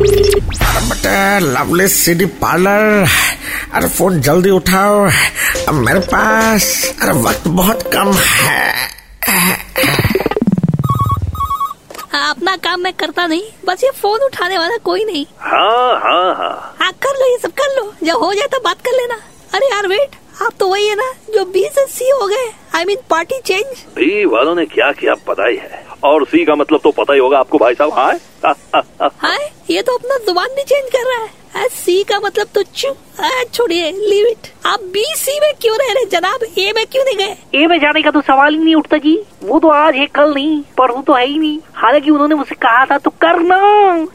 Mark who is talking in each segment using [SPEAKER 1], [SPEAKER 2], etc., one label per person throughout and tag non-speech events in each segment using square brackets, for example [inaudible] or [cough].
[SPEAKER 1] अरे lovely city parlour अरे phone जल्दी उठाओ। अब मेरे पास अरे वक्त बहुत कम है।
[SPEAKER 2] अपना काम मैं करता नहीं बस ये फ़ोन उठाने वाला कोई नहीं।
[SPEAKER 3] हाँ हाँ हाँ।
[SPEAKER 2] हाँ कर लो ये सब कर लो। जब हो जाए तो बात कर लेना। अरे यार वेट आप तो वही है ना जो बी से सी हो गए। I mean party change
[SPEAKER 3] B वालों ने क्या किया पता ही है। और सी का मतलब तो पता ही होगा आपको भाई साहब। हाँ
[SPEAKER 2] हाय [laughs] ये तो अपना ज़ुबान भी चेंज कर रहा है। सी का मतलब तो चू छोड़िए लीव इट आप बी सी में क्यों रह रहे जनाब ए में क्यों नहीं गए?
[SPEAKER 4] ए में जाने का तो सवाल ही नहीं उठता जी। वो तो आज है कल नहीं पर वो तो है ही नहीं। हालाँकि उन्होंने मुझसे कहा था तो करना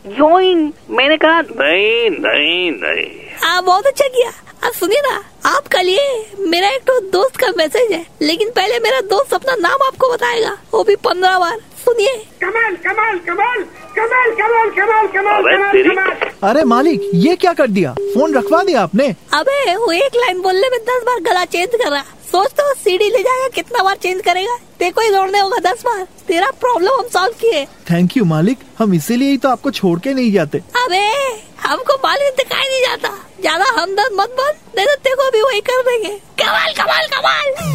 [SPEAKER 4] ज्वाइन मैंने कहा
[SPEAKER 3] नहीं नहीं नहीं.
[SPEAKER 2] हाँ बहुत अच्छा किया। अब सुनिए ना आपका लिए मेरा एक तो दोस्त का मैसेज है लेकिन पहले मेरा दोस्त अपना नाम आपको बताएगा। वो भी पंद्रह बार। सुनिए।
[SPEAKER 5] कमाल कमाल कमाल कमाल कमाल कमाल
[SPEAKER 3] तेरी-
[SPEAKER 6] अरे मालिक ये क्या कर दिया? फ़ोन रखवा दिया आपने।
[SPEAKER 2] अबे वो एक लाइन बोलने में दस बार गला चेंज कर रहा सोच तो सीडी ले जाएगा कितना बार चेंज करेगा? देखो ही दौड़ने होगा दस बार। तेरा प्रॉब्लम हम सॉल्व किए।
[SPEAKER 6] थैंक यू मालिक। हम इसीलिए ही तो आपको छोड़ के नहीं जाते।
[SPEAKER 2] अबे हमको मालूम दिखाई नहीं जाता। ज़्यादा हमदर्द मत बन नहीं तो तेरे को भी वही कर देंगे। कमाल कमाल कमाल!